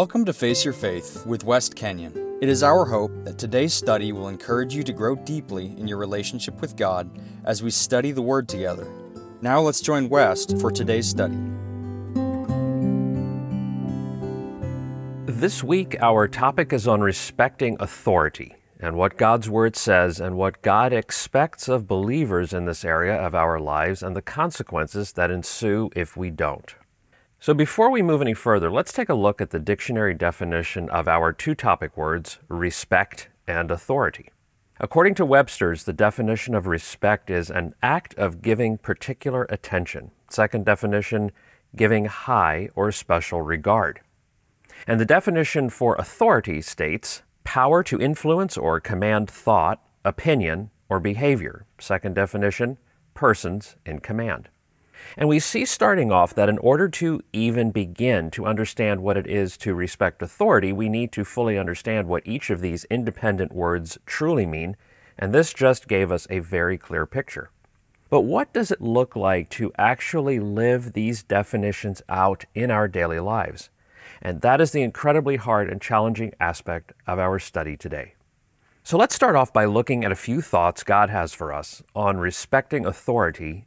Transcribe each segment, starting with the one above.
Welcome to Face Your Faith with Wes Kenyon. It is our hope that today's study will encourage you to grow deeply in your relationship with God as we study the Word together. Now let's join Wes for today's study. This week, our topic is on respecting authority and what God's Word says and what God expects of believers in this area of our lives and the consequences that ensue if we don't. So, before we move any further, let's take a look at the dictionary definition of our two topic words, respect and authority. According to Webster's, the definition of respect is an act of giving particular attention. Second definition, giving high or special regard. And the definition for authority states power to influence or command thought, opinion, or behavior. Second definition, persons in command. And we see starting off that in order to even begin to understand what it is to respect authority, we need to fully understand what each of these independent words truly mean, and this just gave us a very clear picture. But what does it look like to actually live these definitions out in our daily lives? And that is the incredibly hard and challenging aspect of our study today. So let's start off by looking at a few thoughts God has for us on respecting authority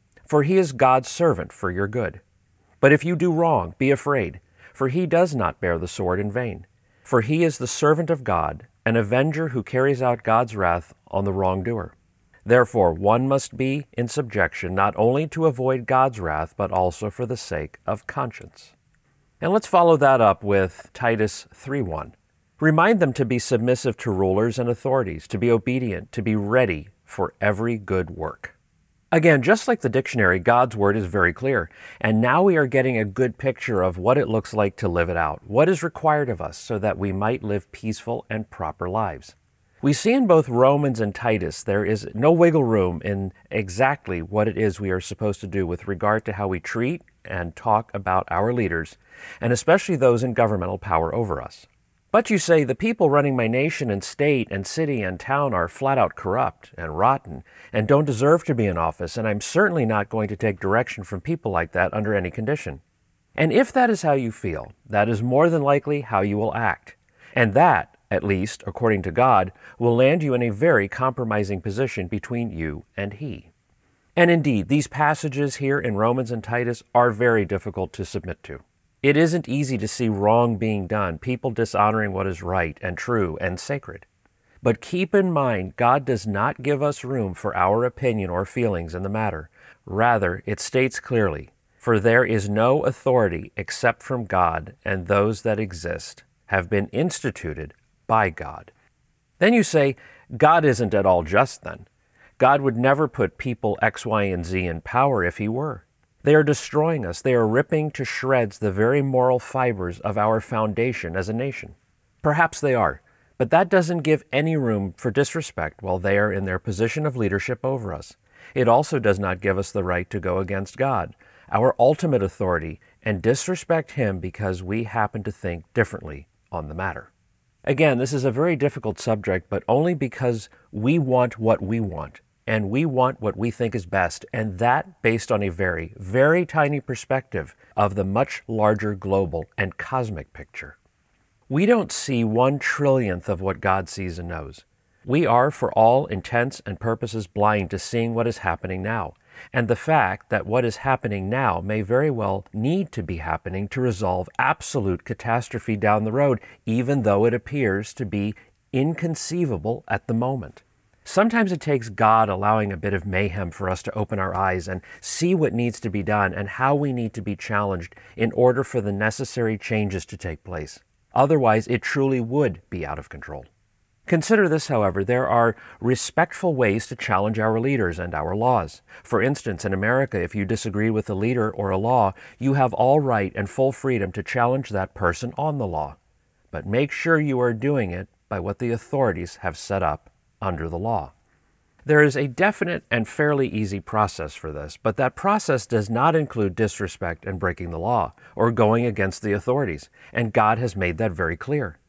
for he is God's servant for your good. But if you do wrong, be afraid, for he does not bear the sword in vain. For he is the servant of God, an avenger who carries out God's wrath on the wrongdoer. Therefore, one must be in subjection not only to avoid God's wrath, but also for the sake of conscience. And let's follow that up with Titus 3:1. Remind them to be submissive to rulers and authorities, to be obedient, to be ready for every good work. Again, just like the dictionary, God's Word is very clear. And now we are getting a good picture of what it looks like to live it out, what is required of us so that we might live peaceful and proper lives. We see in both Romans and Titus there is no wiggle room in exactly what it is we are supposed to do with regard to how we treat and talk about our leaders, and especially those in governmental power over us. But you say, the people running my nation and state and city and town are flat out corrupt and rotten and don't deserve to be in office, and I'm certainly not going to take direction from people like that under any condition. And if that is how you feel, that is more than likely how you will act. And that, at least, according to God, will land you in a very compromising position between you and He. And indeed, these passages here in Romans and Titus are very difficult to submit to. It isn't easy to see wrong being done, people dishonoring what is right and true and sacred. But keep in mind, God does not give us room for our opinion or feelings in the matter. Rather, it states clearly, For there is no authority except from God, and those that exist have been instituted by God. Then you say, God isn't at all just then. God would never put people X, Y, and Z in power if He were. They are destroying us. They are ripping to shreds the very moral fibers of our foundation as a nation. Perhaps they are, but that doesn't give any room for disrespect while they are in their position of leadership over us. It also does not give us the right to go against God, our ultimate authority, and disrespect Him because we happen to think differently on the matter. Again, this is a very difficult subject, but only because we want what we want and we want what we think is best, and that based on a very, very tiny perspective of the much larger global and cosmic picture. We don't see one trillionth of what God sees and knows. We are, for all intents and purposes, blind to seeing what is happening now, and the fact that what is happening now may very well need to be happening to resolve absolute catastrophe down the road, even though it appears to be inconceivable at the moment. Sometimes it takes God allowing a bit of mayhem for us to open our eyes and see what needs to be done and how we need to be challenged in order for the necessary changes to take place. Otherwise, it truly would be out of control. Consider this, however, there are respectful ways to challenge our leaders and our laws. For instance, in America, if you disagree with a leader or a law, you have all right and full freedom to challenge that person on the law. but make sure you are doing it by what the authorities have set up under the law. There is a definite and fairly easy process for this, but that process does not include disrespect and breaking the law or going against the authorities, and God has made that very clear.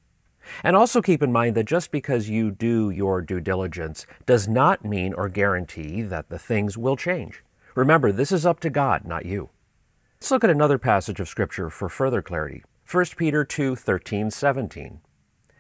And also keep in mind that just because you do your due diligence does not mean or guarantee that the things will change. Remember, this is up to God, not you. Let's look at another passage of Scripture for further clarity 1 Peter 2 13, 17.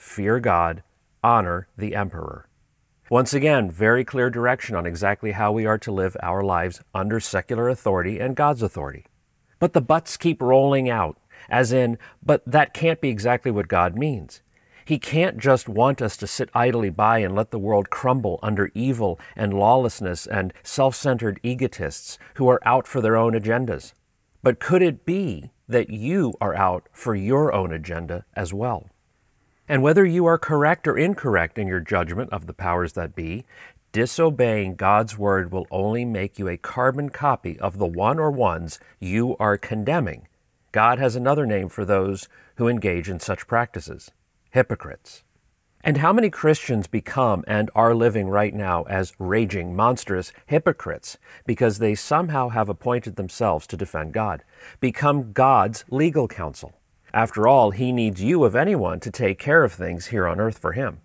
fear God, honor the emperor. Once again, very clear direction on exactly how we are to live our lives under secular authority and God's authority. But the buts keep rolling out, as in, but that can't be exactly what God means. He can't just want us to sit idly by and let the world crumble under evil and lawlessness and self centered egotists who are out for their own agendas. But could it be that you are out for your own agenda as well? And whether you are correct or incorrect in your judgment of the powers that be, disobeying God's word will only make you a carbon copy of the one or ones you are condemning. God has another name for those who engage in such practices hypocrites. And how many Christians become and are living right now as raging, monstrous hypocrites because they somehow have appointed themselves to defend God, become God's legal counsel? After all, He needs you, of anyone, to take care of things here on earth for Him.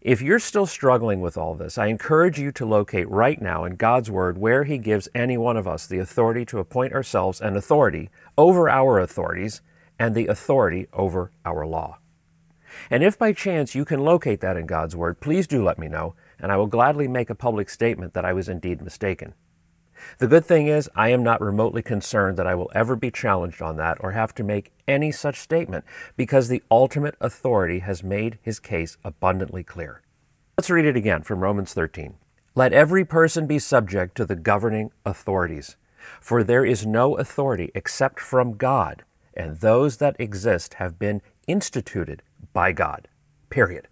If you're still struggling with all this, I encourage you to locate right now in God's Word where He gives any one of us the authority to appoint ourselves an authority over our authorities and the authority over our law. And if by chance you can locate that in God's Word, please do let me know, and I will gladly make a public statement that I was indeed mistaken. The good thing is, I am not remotely concerned that I will ever be challenged on that or have to make any such statement because the ultimate authority has made his case abundantly clear. Let's read it again from Romans 13. Let every person be subject to the governing authorities, for there is no authority except from God, and those that exist have been instituted by God. Period.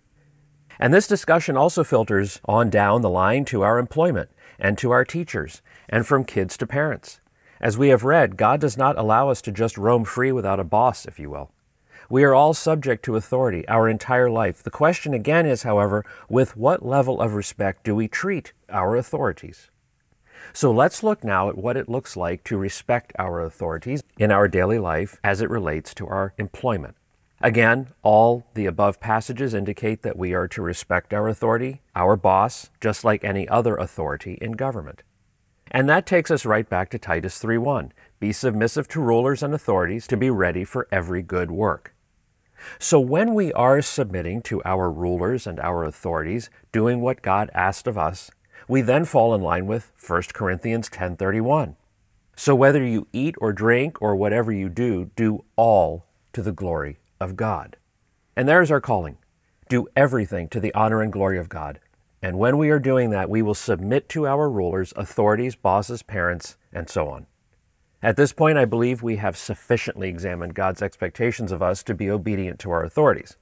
And this discussion also filters on down the line to our employment and to our teachers, and from kids to parents. As we have read, God does not allow us to just roam free without a boss, if you will. We are all subject to authority our entire life. The question again is, however, with what level of respect do we treat our authorities? So let's look now at what it looks like to respect our authorities in our daily life as it relates to our employment. Again, all the above passages indicate that we are to respect our authority, our boss, just like any other authority in government. And that takes us right back to Titus 3:1. Be submissive to rulers and authorities to be ready for every good work. So when we are submitting to our rulers and our authorities, doing what God asked of us, we then fall in line with 1 Corinthians 10:31. So whether you eat or drink or whatever you do, do all to the glory of God. And there's our calling do everything to the honor and glory of God. And when we are doing that, we will submit to our rulers, authorities, bosses, parents, and so on. At this point, I believe we have sufficiently examined God's expectations of us to be obedient to our authorities.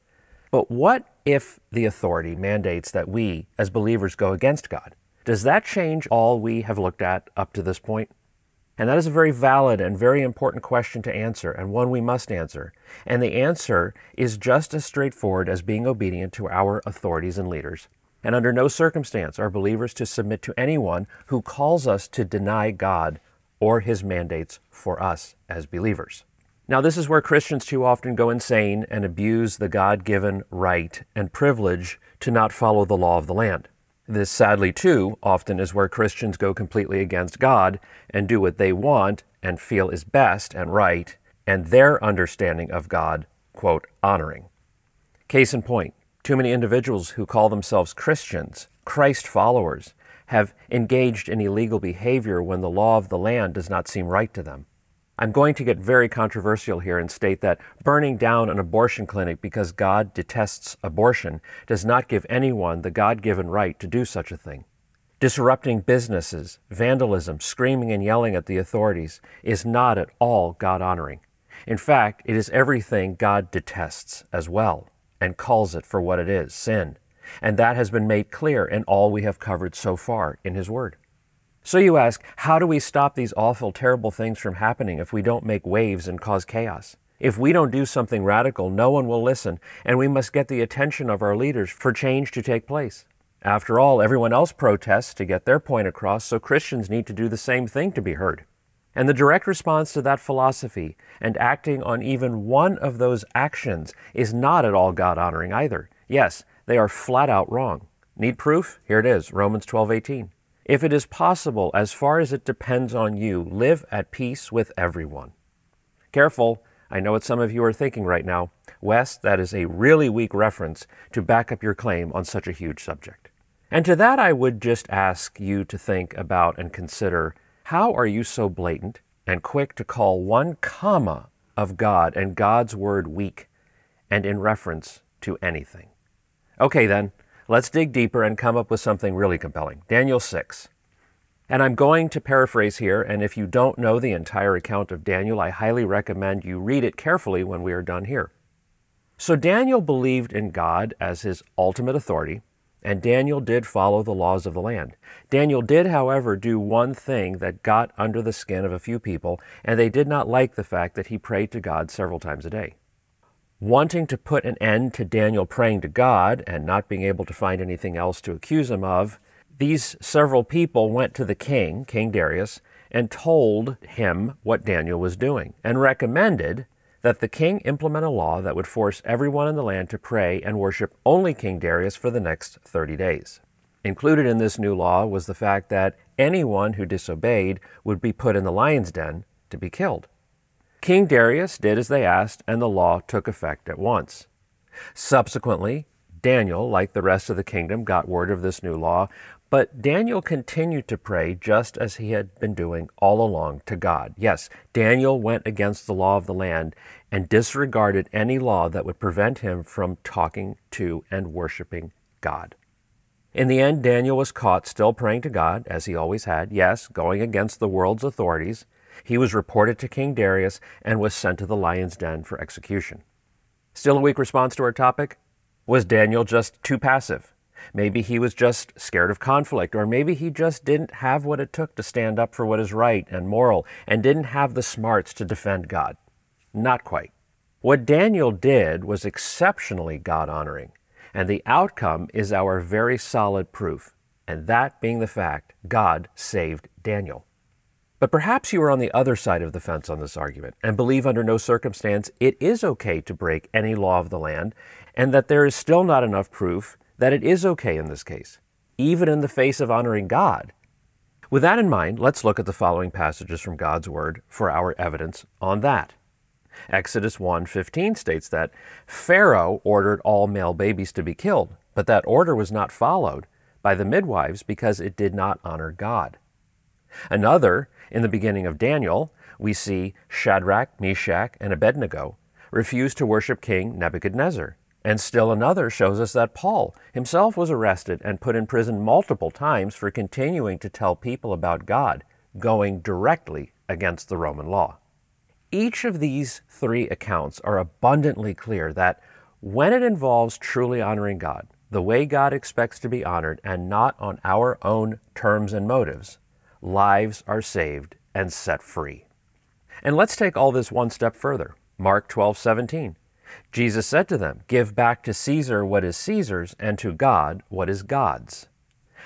But what if the authority mandates that we, as believers, go against God? Does that change all we have looked at up to this point? And that is a very valid and very important question to answer, and one we must answer. And the answer is just as straightforward as being obedient to our authorities and leaders. And under no circumstance are believers to submit to anyone who calls us to deny God or his mandates for us as believers. Now, this is where Christians too often go insane and abuse the God given right and privilege to not follow the law of the land. This, sadly, too, often is where Christians go completely against God and do what they want and feel is best and right, and their understanding of God, quote, honoring. Case in point, too many individuals who call themselves Christians, Christ followers, have engaged in illegal behavior when the law of the land does not seem right to them. I'm going to get very controversial here and state that burning down an abortion clinic because God detests abortion does not give anyone the God given right to do such a thing. Disrupting businesses, vandalism, screaming and yelling at the authorities is not at all God honoring. In fact, it is everything God detests as well and calls it for what it is sin. And that has been made clear in all we have covered so far in His Word. So you ask, how do we stop these awful, terrible things from happening if we don't make waves and cause chaos? If we don't do something radical, no one will listen, and we must get the attention of our leaders for change to take place. After all, everyone else protests to get their point across, so Christians need to do the same thing to be heard. And the direct response to that philosophy and acting on even one of those actions is not at all God honoring either. Yes, they are flat out wrong. Need proof? Here it is Romans 12 18. If it is possible, as far as it depends on you, live at peace with everyone. Careful, I know what some of you are thinking right now. Wes, that is a really weak reference to back up your claim on such a huge subject. And to that, I would just ask you to think about and consider how are you so blatant and quick to call one comma of God and God's word weak and in reference to anything? Okay, then, Let's dig deeper and come up with something really compelling. Daniel 6. And I'm going to paraphrase here, and if you don't know the entire account of Daniel, I highly recommend you read it carefully when we are done here. So Daniel believed in God as his ultimate authority, and Daniel did follow the laws of the land. Daniel did, however, do one thing that got under the skin of a few people, and they did not like the fact that he prayed to God several times a day wanting to put an end to Daniel praying to God and not being able to find anything else to accuse him of, these several people went to the king, King Darius, and told him what Daniel was doing and recommended that the king implement a law that would force everyone in the land to pray and worship only King Darius for the next 30 days. Included in this new law was the fact that anyone who disobeyed would be put in the lion's den to be killed. King Darius did as they asked, and the law took effect at once. Subsequently, Daniel, like the rest of the kingdom, got word of this new law, but Daniel continued to pray just as he had been doing all along to God. Yes, Daniel went against the law of the land and disregarded any law that would prevent him from talking to and worshiping God. In the end, Daniel was caught still praying to God, as he always had, yes, going against the world's authorities, he was reported to King Darius and was sent to the lion's den for execution. Still a weak response to our topic? Was Daniel just too passive? Maybe he was just scared of conflict, or maybe he just didn't have what it took to stand up for what is right and moral and didn't have the smarts to defend God. Not quite. What Daniel did was exceptionally God honoring, and the outcome is our very solid proof, and that being the fact God saved Daniel. But perhaps you are on the other side of the fence on this argument and believe under no circumstance it is okay to break any law of the land, and that there is still not enough proof that it is okay in this case, even in the face of honoring God. With that in mind, let's look at the following passages from God's word for our evidence on that. Exodus 1:15 states that Pharaoh ordered all male babies to be killed, but that order was not followed by the midwives because it did not honor God. Another in the beginning of Daniel, we see Shadrach, Meshach, and Abednego refuse to worship King Nebuchadnezzar. And still another shows us that Paul himself was arrested and put in prison multiple times for continuing to tell people about God, going directly against the Roman law. Each of these three accounts are abundantly clear that when it involves truly honoring God, the way God expects to be honored and not on our own terms and motives, lives are saved and set free. And let's take all this one step further. Mark 12, 17. Jesus said to them, Give back to Caesar what is Caesar's, and to God what is God's.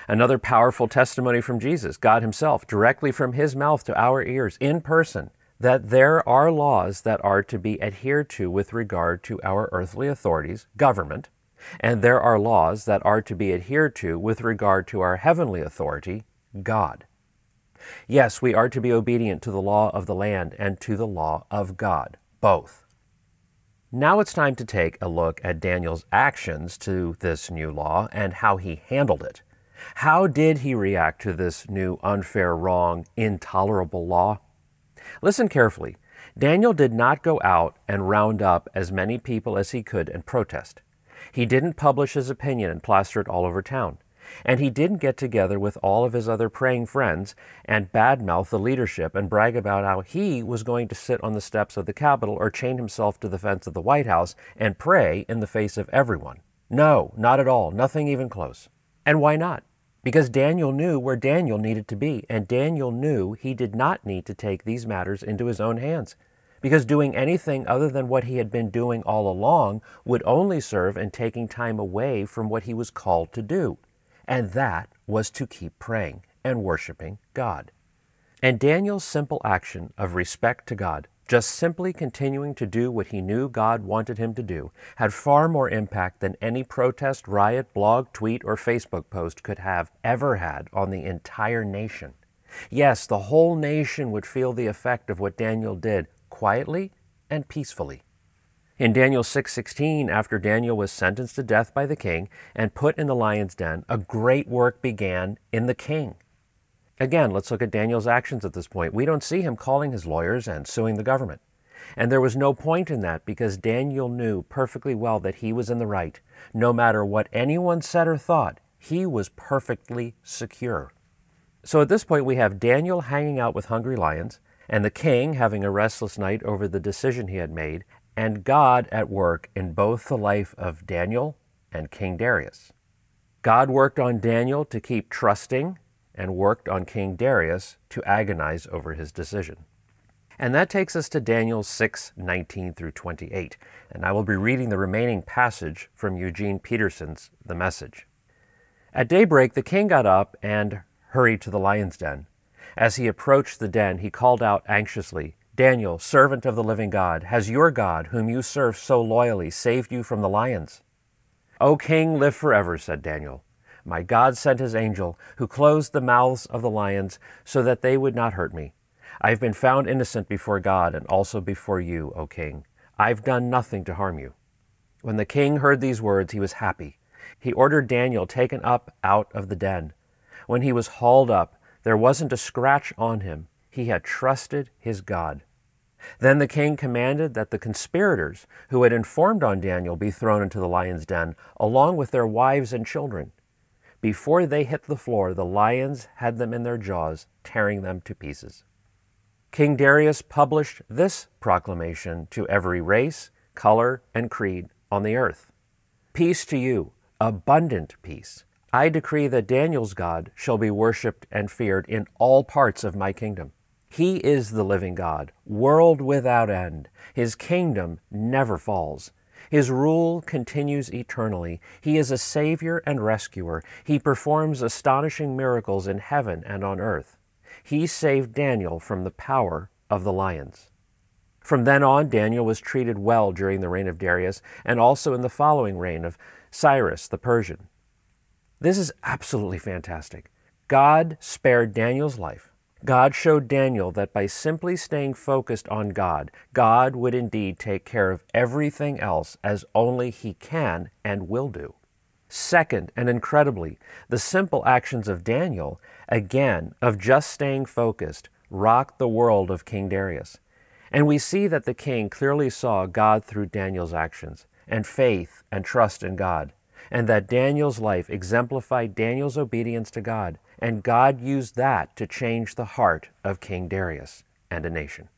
Another powerful testimony from Jesus, God Himself, directly from His mouth to our ears, in person, that there are laws that are to be adhered to with regard to our earthly authorities, government, and there are laws that are to be adhered to with regard to our heavenly authority, God. Yes, we are to be obedient to the law of the land and to the law of God, both. Now it's time to take a look at Daniel's actions to this new law and how he handled it. How did he react to this new unfair, wrong, intolerable law? Listen carefully. Daniel did not go out and round up as many people as he could and protest. He didn't publish his opinion and plaster it all over town. And he didn't get together with all of his other praying friends and badmouth the leadership and brag about how he was going to sit on the steps of the Capitol or chain himself to the fence of the White House and pray in the face of everyone. No, not at all, nothing even close. And why not? Because Daniel knew where Daniel needed to be, and Daniel knew he did not need to take these matters into his own hands. Because doing anything other than what he had been doing all along would only serve in taking time away from what he was called to do and that was to keep praying and worshiping God. And Daniel's simple action of respect to God, just simply continuing to do what he knew God wanted him to do, had far more impact than any protest, riot, blog, tweet, or Facebook post could have ever had on the entire nation. Yes, the whole nation would feel the effect of what Daniel did quietly and peacefully. In Daniel 6:16, after Daniel was sentenced to death by the king and put in the lion's den, a great work began in the king. Again, let's look at Daniel's actions at this point. We don't see him calling his lawyers and suing the government. And there was no point in that because Daniel knew perfectly well that he was in the right. No matter what anyone said or thought, he was perfectly secure. So at this point, we have Daniel hanging out with hungry lions, and the king having a restless night over the decision he had made, and God at work in both the life of Daniel and King Darius. God worked on Daniel to keep trusting and worked on King Darius to agonize over his decision. And that takes us to Daniel 6 19 through 28. And I will be reading the remaining passage from Eugene Peterson's The Message. At daybreak, the king got up and hurried to the lion's den. As he approached the den, he called out anxiously, Daniel, servant of the living God, has your God, whom you serve so loyally, saved you from the lions? O king, live forever, said Daniel. My God sent his angel, who closed the mouths of the lions so that they would not hurt me. I have been found innocent before God and also before you, O king. I've done nothing to harm you. When the king heard these words, he was happy. He ordered Daniel taken up out of the den. When he was hauled up, there wasn't a scratch on him he had trusted his God. Then the king commanded that the conspirators who had informed on Daniel be thrown into the lion's den, along with their wives and children. Before they hit the floor, the lions had them in their jaws, tearing them to pieces. King Darius published this proclamation to every race, color, and creed on the earth Peace to you, abundant peace. I decree that Daniel's God shall be worshipped and feared in all parts of my kingdom. He is the living God, world without end. His kingdom never falls. His rule continues eternally. He is a Savior and rescuer. He performs astonishing miracles in heaven and on earth. He saved Daniel from the power of the lions. From then on, Daniel was treated well during the reign of Darius and also in the following reign of Cyrus the Persian. This is absolutely fantastic. God spared Daniel's life God showed Daniel that by simply staying focused on God, God would indeed take care of everything else as only He can and will do. Second, and incredibly, the simple actions of Daniel, again, of just staying focused, rocked the world of King Darius. And we see that the king clearly saw God through Daniel's actions, and faith and trust in God, and that Daniel's life exemplified Daniel's obedience to God and God used that to change the heart of King Darius and a nation.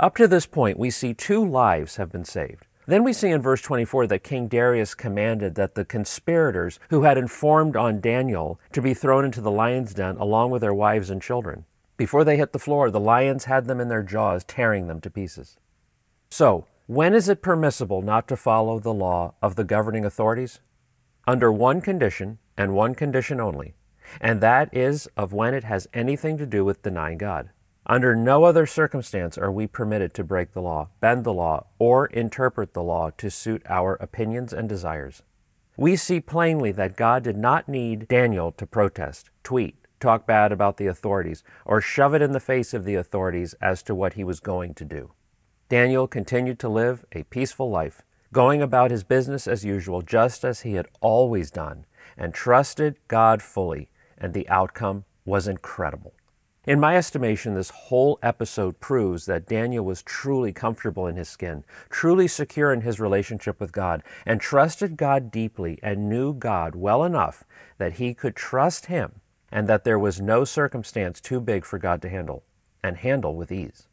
Up to this point, we see two lives have been saved. Then we see in verse 24 that King Darius commanded that the conspirators who had informed on Daniel to be thrown into the lion's den along with their wives and children. Before they hit the floor, the lions had them in their jaws, tearing them to pieces. So, when is it permissible not to follow the law of the governing authorities? Under one condition, and one condition only and that is of when it has anything to do with denying God. Under no other circumstance are we permitted to break the law, bend the law, or interpret the law to suit our opinions and desires. We see plainly that God did not need Daniel to protest, tweet, talk bad about the authorities, or shove it in the face of the authorities as to what he was going to do. Daniel continued to live a peaceful life, going about his business as usual, just as he had always done, and trusted God fully and the outcome was incredible. In my estimation, this whole episode proves that Daniel was truly comfortable in his skin, truly secure in his relationship with God, and trusted God deeply and knew God well enough that he could trust him and that there was no circumstance too big for God to handle, and handle with ease.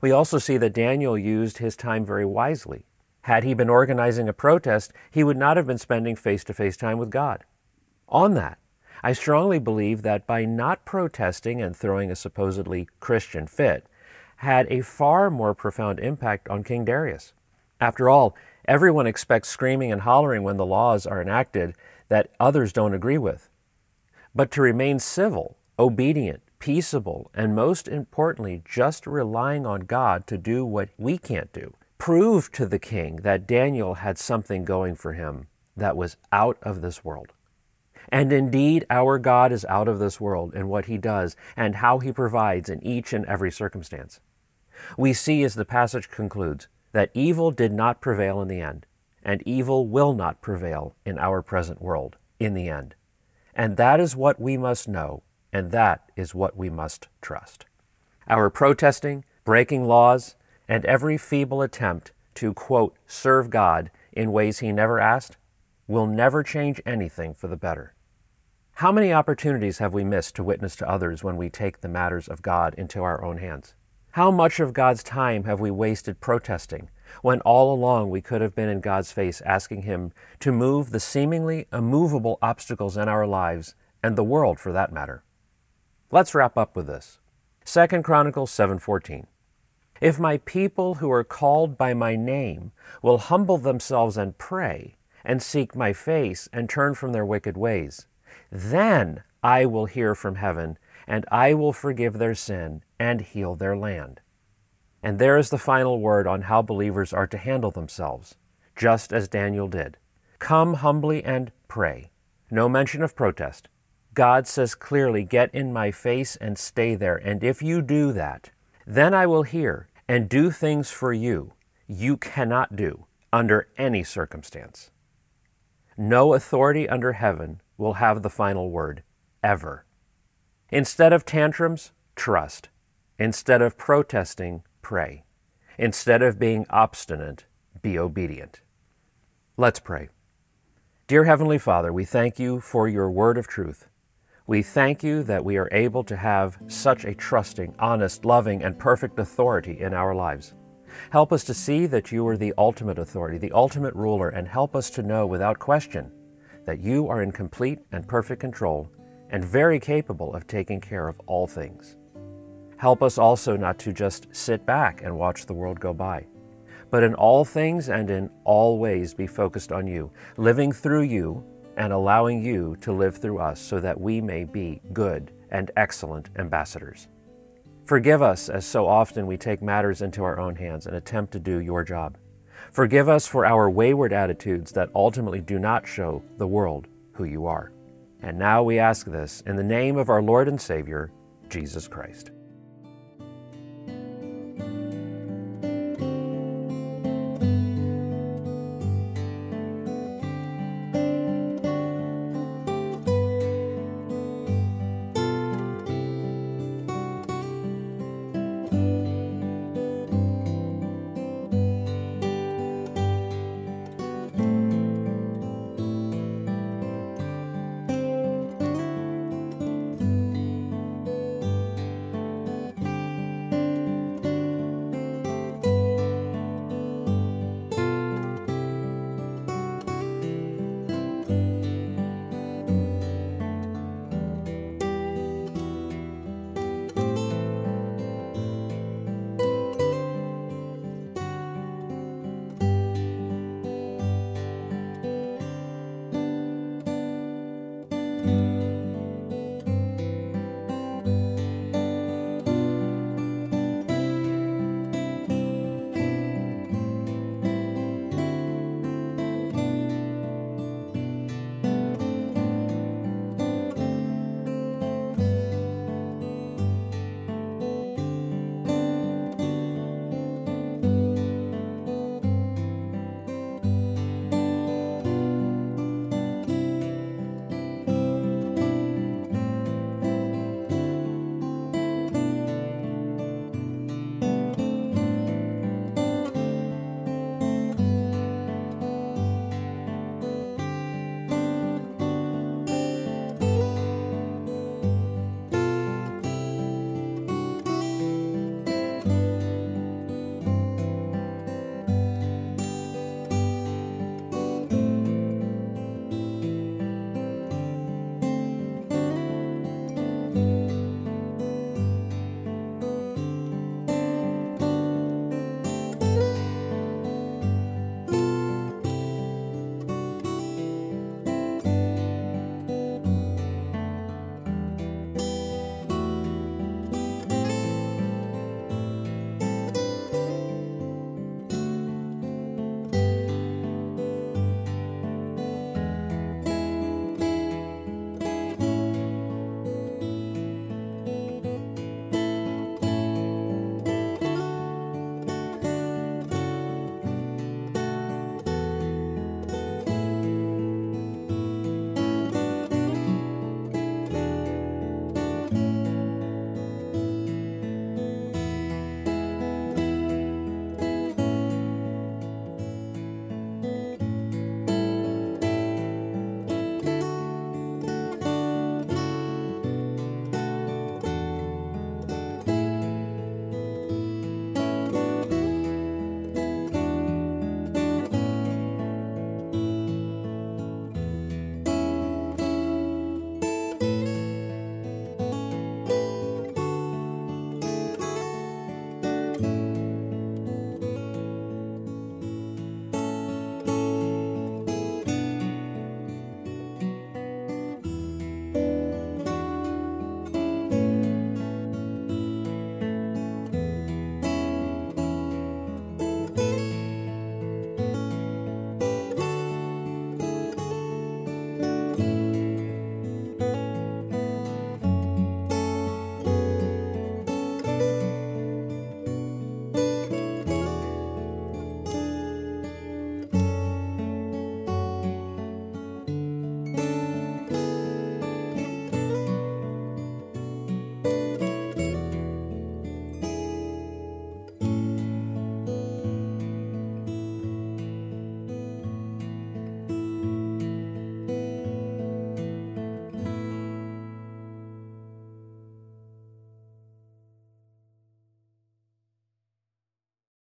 We also see that Daniel used his time very wisely. Had he been organizing a protest, he would not have been spending face to face time with God. On that, I strongly believe that by not protesting and throwing a supposedly Christian fit, had a far more profound impact on King Darius. After all, everyone expects screaming and hollering when the laws are enacted that others don't agree with. But to remain civil, obedient, peaceable, and most importantly, just relying on God to do what we can't do, proved to the king that Daniel had something going for him that was out of this world. And indeed, our God is out of this world in what He does and how He provides in each and every circumstance. We see as the passage concludes that evil did not prevail in the end, and evil will not prevail in our present world in the end. And that is what we must know, and that is what we must trust. Our protesting, breaking laws, and every feeble attempt to, quote, serve God in ways He never asked will never change anything for the better. How many opportunities have we missed to witness to others when we take the matters of God into our own hands? How much of God's time have we wasted protesting when all along we could have been in God's face asking Him to move the seemingly immovable obstacles in our lives and the world for that matter? Let's wrap up with this. 2 Chronicles 7:14. If my people who are called by my name will humble themselves and pray and seek my face and turn from their wicked ways, then I will hear from heaven, and I will forgive their sin and heal their land. And there is the final word on how believers are to handle themselves, just as Daniel did. Come humbly and pray. No mention of protest. God says clearly, Get in my face and stay there. And if you do that, then I will hear and do things for you you cannot do under any circumstance. No authority under heaven will have the final word, ever. Instead of tantrums, trust. Instead of protesting, pray. Instead of being obstinate, be obedient. Let's pray. Dear Heavenly Father, we thank you for your word of truth. We thank you that we are able to have such a trusting, honest, loving, and perfect authority in our lives. Help us to see that you are the ultimate authority, the ultimate ruler, and help us to know without question that you are in complete and perfect control and very capable of taking care of all things. Help us also not to just sit back and watch the world go by, but in all things and in all ways be focused on you, living through you and allowing you to live through us so that we may be good and excellent ambassadors. Forgive us as so often we take matters into our own hands and attempt to do your job. Forgive us for our wayward attitudes that ultimately do not show the world who you are. And now we ask this in the name of our Lord and Savior, Jesus Christ.